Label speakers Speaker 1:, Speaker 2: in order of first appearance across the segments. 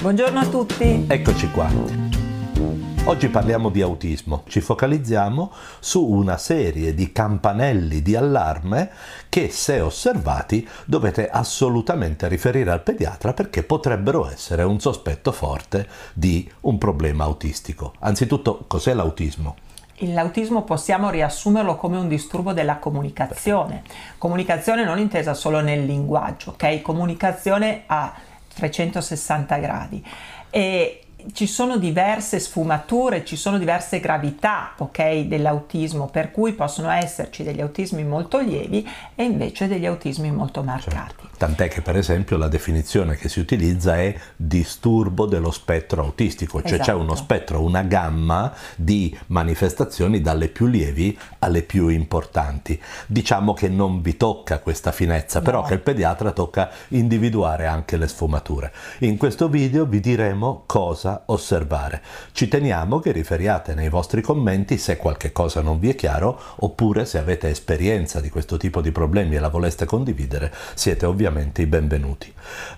Speaker 1: Buongiorno a tutti.
Speaker 2: Eccoci qua. Oggi parliamo di autismo, ci focalizziamo su una serie di campanelli di allarme che se osservati dovete assolutamente riferire al pediatra perché potrebbero essere un sospetto forte di un problema autistico. Anzitutto, cos'è l'autismo?
Speaker 1: L'autismo possiamo riassumerlo come un disturbo della comunicazione. Comunicazione non intesa solo nel linguaggio, ok? Comunicazione a 360 gradi. E ci sono diverse sfumature, ci sono diverse gravità okay, dell'autismo, per cui possono esserci degli autismi molto lievi e invece degli autismi molto marcati. Certo.
Speaker 2: Tant'è che per esempio la definizione che si utilizza è disturbo dello spettro autistico, cioè esatto. c'è uno spettro, una gamma di manifestazioni dalle più lievi alle più importanti. Diciamo che non vi tocca questa finezza, no. però che il pediatra tocca individuare anche le sfumature. In questo video vi diremo cosa osservare. Ci teniamo che riferiate nei vostri commenti se qualche cosa non vi è chiaro oppure se avete esperienza di questo tipo di problemi e la voleste condividere, siete ovviamente i benvenuti.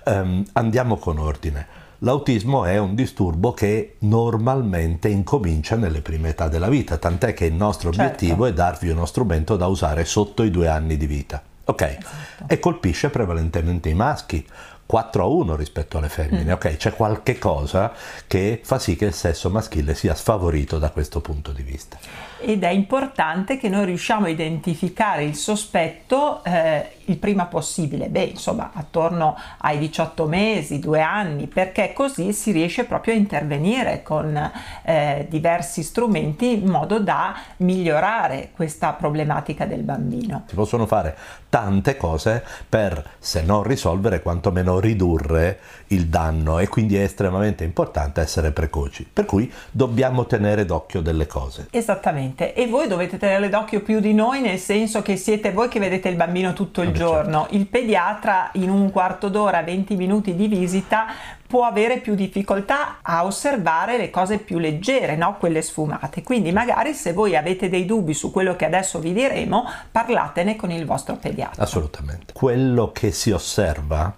Speaker 2: Um, andiamo con ordine. L'autismo è un disturbo che normalmente incomincia nelle prime età della vita, tant'è che il nostro certo. obiettivo è darvi uno strumento da usare sotto i due anni di vita. Ok? Esatto. E colpisce prevalentemente i maschi. 4 a 1 rispetto alle femmine, mm. ok? C'è qualche cosa che fa sì che il sesso maschile sia sfavorito da questo punto di vista
Speaker 1: ed è importante che noi riusciamo a identificare il sospetto eh, il prima possibile, beh insomma attorno ai 18 mesi, due anni, perché così si riesce proprio a intervenire con eh, diversi strumenti in modo da migliorare questa problematica del bambino.
Speaker 2: Si possono fare tante cose per, se non risolvere, quantomeno ridurre il danno e quindi è estremamente importante essere precoci, per cui dobbiamo tenere d'occhio delle cose.
Speaker 1: Esattamente Esattamente, e voi dovete tenere d'occhio più di noi nel senso che siete voi che vedete il bambino tutto il ah, giorno. Certo. Il pediatra in un quarto d'ora, 20 minuti di visita può avere più difficoltà a osservare le cose più leggere, no? quelle sfumate. Quindi magari se voi avete dei dubbi su quello che adesso vi diremo, parlatene con il vostro pediatra.
Speaker 2: Assolutamente. Quello che si osserva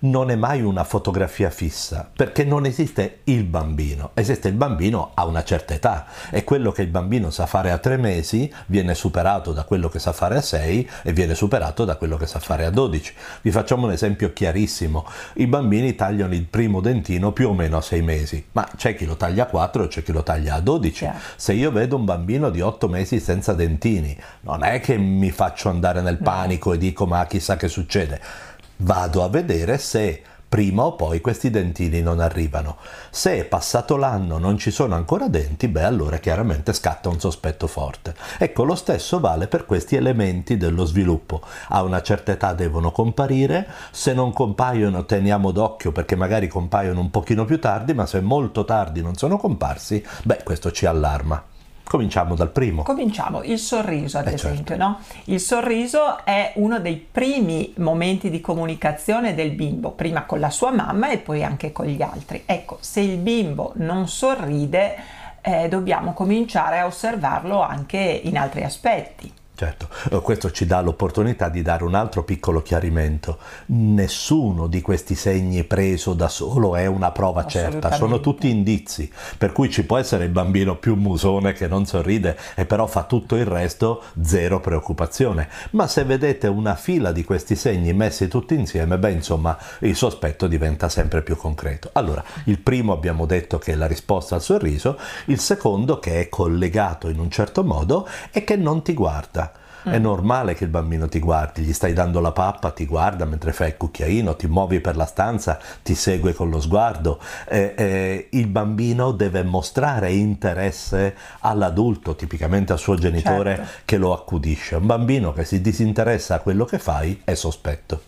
Speaker 2: non è mai una fotografia fissa, perché non esiste il bambino, esiste il bambino a una certa età e quello che il bambino sa fare a tre mesi viene superato da quello che sa fare a sei e viene superato da quello che sa fare a dodici. Vi facciamo un esempio chiarissimo, i bambini tagliano il primo dentino più o meno a sei mesi, ma c'è chi lo taglia a quattro e c'è chi lo taglia a dodici. Yeah. Se io vedo un bambino di otto mesi senza dentini, non è che mi faccio andare nel panico e dico ma chissà che succede vado a vedere se prima o poi questi dentini non arrivano. Se è passato l'anno non ci sono ancora denti, beh allora chiaramente scatta un sospetto forte. Ecco, lo stesso vale per questi elementi dello sviluppo. A una certa età devono comparire, se non compaiono teniamo d'occhio perché magari compaiono un pochino più tardi, ma se molto tardi non sono comparsi, beh questo ci allarma. Cominciamo dal primo.
Speaker 1: Cominciamo, il sorriso ad eh certo. esempio. Certo. No? Il sorriso è uno dei primi momenti di comunicazione del bimbo, prima con la sua mamma e poi anche con gli altri. Ecco, se il bimbo non sorride, eh, dobbiamo cominciare a osservarlo anche in altri aspetti.
Speaker 2: Certo, eh, questo ci dà l'opportunità di dare un altro piccolo chiarimento. Nessuno di questi segni preso da solo è una prova certa, sono tutti indizi, per cui ci può essere il bambino più musone che non sorride e però fa tutto il resto, zero preoccupazione. Ma se vedete una fila di questi segni messi tutti insieme, beh insomma il sospetto diventa sempre più concreto. Allora, il primo abbiamo detto che è la risposta al sorriso, il secondo che è collegato in un certo modo è che non ti guarda è normale che il bambino ti guardi, gli stai dando la pappa, ti guarda mentre fai il cucchiaino, ti muovi per la stanza, ti segue con lo sguardo. Eh, eh, il bambino deve mostrare interesse all'adulto, tipicamente al suo genitore certo. che lo accudisce. Un bambino che si disinteressa a quello che fai è sospetto.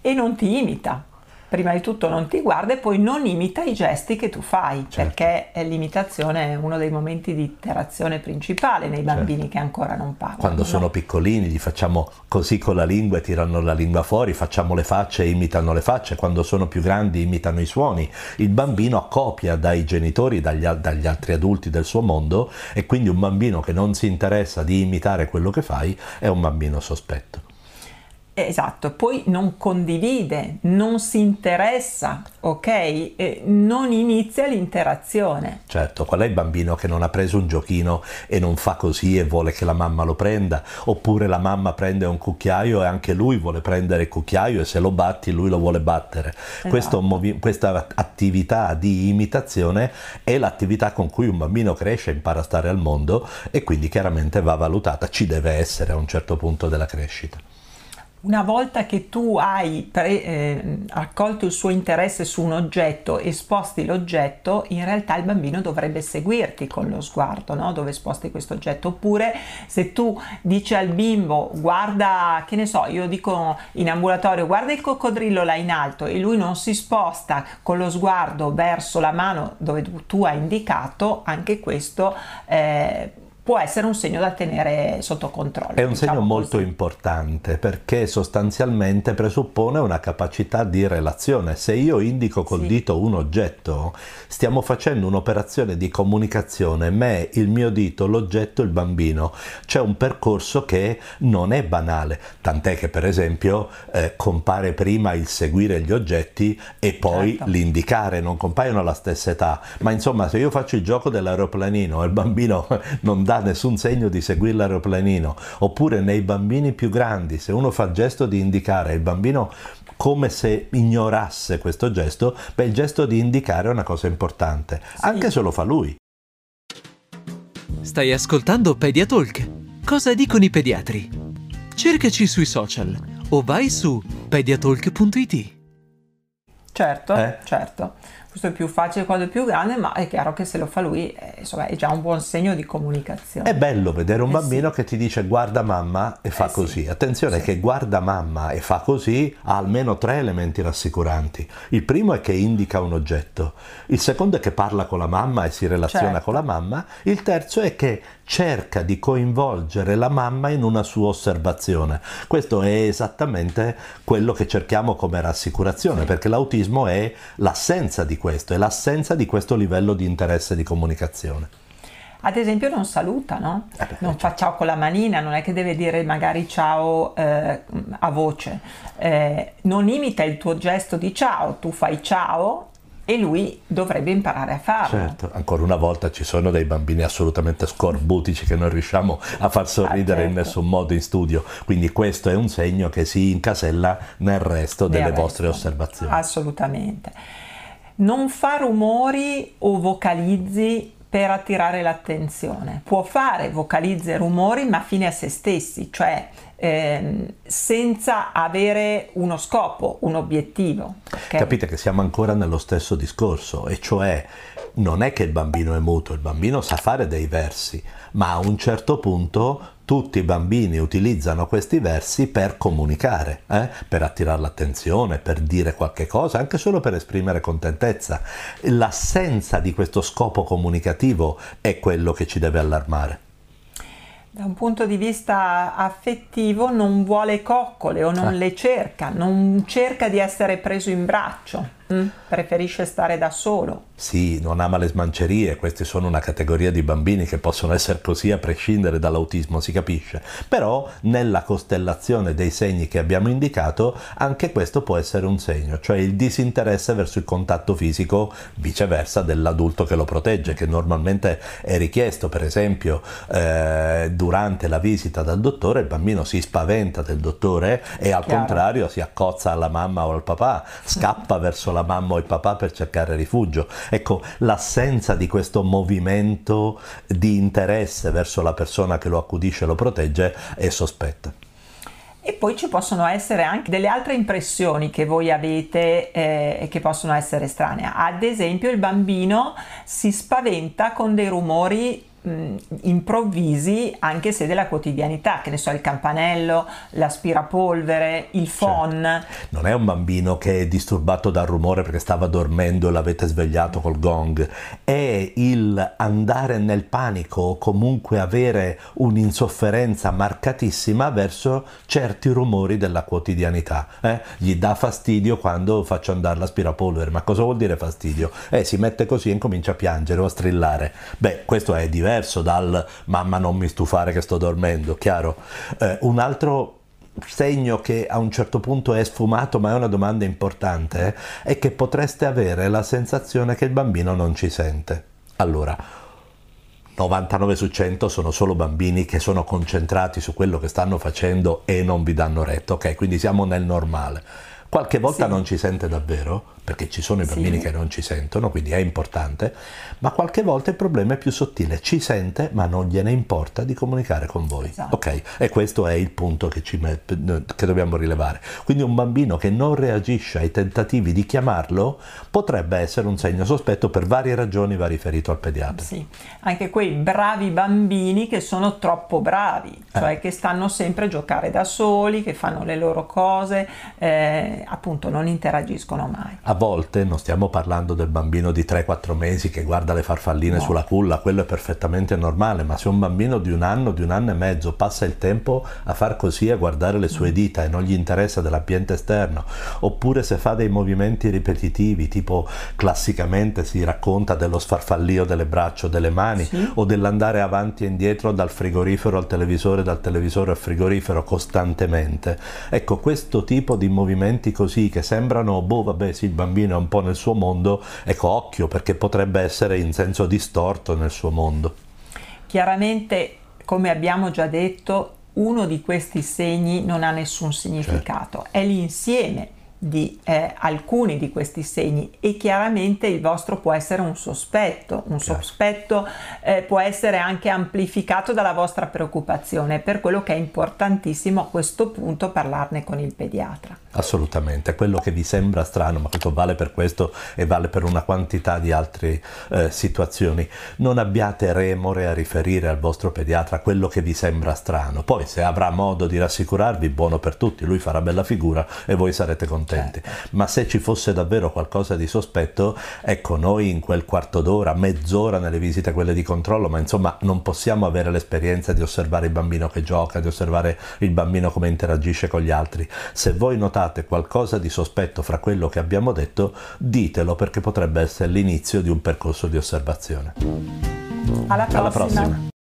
Speaker 1: E non ti imita prima di tutto non ti guarda e poi non imita i gesti che tu fai, certo. perché l'imitazione è uno dei momenti di interazione principale nei bambini certo. che ancora non parlano.
Speaker 2: Quando no? sono piccolini gli facciamo così con la lingua e tirano la lingua fuori, facciamo le facce e imitano le facce, quando sono più grandi imitano i suoni. Il bambino copia dai genitori, dagli, dagli altri adulti del suo mondo e quindi un bambino che non si interessa di imitare quello che fai è un bambino sospetto.
Speaker 1: Esatto, poi non condivide, non si interessa, ok? E non inizia l'interazione.
Speaker 2: Certo, qual è il bambino che non ha preso un giochino e non fa così e vuole che la mamma lo prenda? Oppure la mamma prende un cucchiaio e anche lui vuole prendere il cucchiaio e se lo batti lui lo vuole battere. Esatto. Movi- questa attività di imitazione è l'attività con cui un bambino cresce, impara a stare al mondo e quindi chiaramente va valutata, ci deve essere a un certo punto della crescita
Speaker 1: una volta che tu hai pre, eh, raccolto il suo interesse su un oggetto e sposti l'oggetto, in realtà il bambino dovrebbe seguirti con lo sguardo, no? dove sposti questo oggetto. Oppure se tu dici al bimbo guarda, che ne so, io dico in ambulatorio guarda il coccodrillo là in alto e lui non si sposta con lo sguardo verso la mano dove tu hai indicato, anche questo eh, può essere un segno da tenere sotto controllo.
Speaker 2: È un diciamo segno molto così. importante perché sostanzialmente presuppone una capacità di relazione. Se io indico col sì. dito un oggetto, stiamo facendo un'operazione di comunicazione, me, il mio dito, l'oggetto, il bambino. C'è un percorso che non è banale, tant'è che per esempio eh, compare prima il seguire gli oggetti e poi certo. l'indicare, non compaiono alla stessa età. Ma insomma, se io faccio il gioco dell'aeroplanino e il bambino non dà dà nessun segno di seguire l'aeroplanino, oppure nei bambini più grandi, se uno fa il gesto di indicare il bambino come se ignorasse questo gesto, beh, il gesto di indicare è una cosa importante, sì. anche se lo fa lui.
Speaker 3: Stai ascoltando Pediatalk. Cosa dicono i pediatri? Cercaci sui social o vai su pediatalk.it.
Speaker 1: Certo, eh? certo questo è più facile quando è più grande, ma è chiaro che se lo fa lui eh, insomma, è già un buon segno di comunicazione.
Speaker 2: È bello vedere un eh bambino sì. che ti dice guarda mamma e fa eh così. Sì. Attenzione sì. che guarda mamma e fa così ha almeno tre elementi rassicuranti. Il primo è che indica un oggetto, il secondo è che parla con la mamma e si relaziona certo. con la mamma, il terzo è che cerca di coinvolgere la mamma in una sua osservazione. Questo è esattamente quello che cerchiamo come rassicurazione, perché l'autismo è l'assenza di questo, è l'assenza di questo livello di interesse di comunicazione.
Speaker 1: Ad esempio non saluta, no? Eh beh, non certo. fa ciao con la manina, non è che deve dire magari ciao eh, a voce, eh, non imita il tuo gesto di ciao, tu fai ciao e lui dovrebbe imparare a farlo.
Speaker 2: Certo, ancora una volta ci sono dei bambini assolutamente scorbutici che non riusciamo a far sorridere ah, certo. in nessun modo in studio, quindi questo è un segno che si incasella nel resto delle vostre osservazioni.
Speaker 1: Assolutamente. Non fa rumori o vocalizzi per attirare l'attenzione. Può fare vocalizzi e rumori ma fine a se stessi, cioè ehm, senza avere uno scopo, un obiettivo.
Speaker 2: Okay? Capite che siamo ancora nello stesso discorso, e cioè non è che il bambino è muto, il bambino sa fare dei versi, ma a un certo punto tutti i bambini utilizzano questi versi per comunicare, eh? per attirare l'attenzione, per dire qualche cosa, anche solo per esprimere contentezza. L'assenza di questo scopo comunicativo è quello che ci deve allarmare
Speaker 1: da un punto di vista affettivo non vuole coccole o non ah. le cerca, non cerca di essere preso in braccio, mm? preferisce stare da solo.
Speaker 2: Sì, non ama le smancerie, queste sono una categoria di bambini che possono essere così a prescindere dall'autismo, si capisce. Però nella costellazione dei segni che abbiamo indicato, anche questo può essere un segno, cioè il disinteresse verso il contatto fisico, viceversa dell'adulto che lo protegge, che normalmente è richiesto, per esempio, eh, durante la visita dal dottore il bambino si spaventa del dottore e al Chiaro. contrario si accozza alla mamma o al papà, scappa verso la mamma o il papà per cercare rifugio. Ecco, l'assenza di questo movimento di interesse verso la persona che lo accudisce e lo protegge è sospetta.
Speaker 1: E poi ci possono essere anche delle altre impressioni che voi avete eh, e che possono essere strane. Ad esempio il bambino si spaventa con dei rumori mh, improvvisi anche se della quotidianità, che ne so, il campanello, l'aspirapolvere, il phon. Certo.
Speaker 2: Non è un bambino che è disturbato dal rumore perché stava dormendo e l'avete svegliato col gong, è il andare nel panico o comunque avere un'insofferenza marcatissima verso certi rumori della quotidianità. Eh? Gli dà fastidio quando faccio andare l'aspirapolvere, ma cosa vuol dire fastidio? Eh, si mette così e comincia a piangere o a strillare. Beh, questo è diverso diverso dal mamma non mi stufare che sto dormendo, chiaro? Eh, un altro segno che a un certo punto è sfumato, ma è una domanda importante, è che potreste avere la sensazione che il bambino non ci sente. Allora, 99 su 100 sono solo bambini che sono concentrati su quello che stanno facendo e non vi danno retto, ok? Quindi siamo nel normale. Qualche volta sì. non ci sente davvero, perché ci sono i bambini sì. che non ci sentono, quindi è importante, ma qualche volta il problema è più sottile, ci sente ma non gliene importa di comunicare con voi. Esatto. Ok, e questo è il punto che, met- che, dobbiamo rilevare. Quindi un bambino che non reagisce ai tentativi di chiamarlo potrebbe essere un segno sospetto per varie ragioni, va riferito al pediatra.
Speaker 1: Sì, anche quei bravi bambini che sono troppo bravi, cioè eh. che stanno sempre a giocare da soli, che fanno le loro cose, eh, appunto non interagiscono mai.
Speaker 2: A volte non stiamo parlando del bambino di 3-4 mesi che guarda le farfalline no. sulla culla, quello è perfettamente normale, ma se un bambino di un anno, di un anno e mezzo passa il tempo a far così, a guardare le sue dita e non gli interessa dell'ambiente esterno, oppure se fa dei movimenti ripetitivi, tipo classicamente si racconta dello sfarfallio delle braccia o delle mani, sì. o dell'andare avanti e indietro dal frigorifero al televisore, dal televisore al frigorifero costantemente. Ecco, questo tipo di movimenti così che sembrano, boh, vabbè, sì, il bambino è un po' nel suo mondo, ecco, occhio perché potrebbe essere in senso distorto nel suo mondo.
Speaker 1: Chiaramente, come abbiamo già detto, uno di questi segni non ha nessun significato, certo. è l'insieme di eh, alcuni di questi segni e chiaramente il vostro può essere un sospetto, un Chiaro. sospetto eh, può essere anche amplificato dalla vostra preoccupazione, per quello che è importantissimo a questo punto parlarne con il pediatra.
Speaker 2: Assolutamente, quello che vi sembra strano, ma questo vale per questo e vale per una quantità di altre eh, situazioni. Non abbiate remore a riferire al vostro pediatra quello che vi sembra strano. Poi se avrà modo di rassicurarvi, buono per tutti, lui farà bella figura e voi sarete contenti. Certo. Ma se ci fosse davvero qualcosa di sospetto, ecco, noi in quel quarto d'ora, mezz'ora nelle visite quelle di controllo, ma insomma non possiamo avere l'esperienza di osservare il bambino che gioca, di osservare il bambino come interagisce con gli altri. Se voi notate notate qualcosa di sospetto fra quello che abbiamo detto, ditelo perché potrebbe essere l'inizio di un percorso di osservazione.
Speaker 1: Alla prossima. Alla prossima.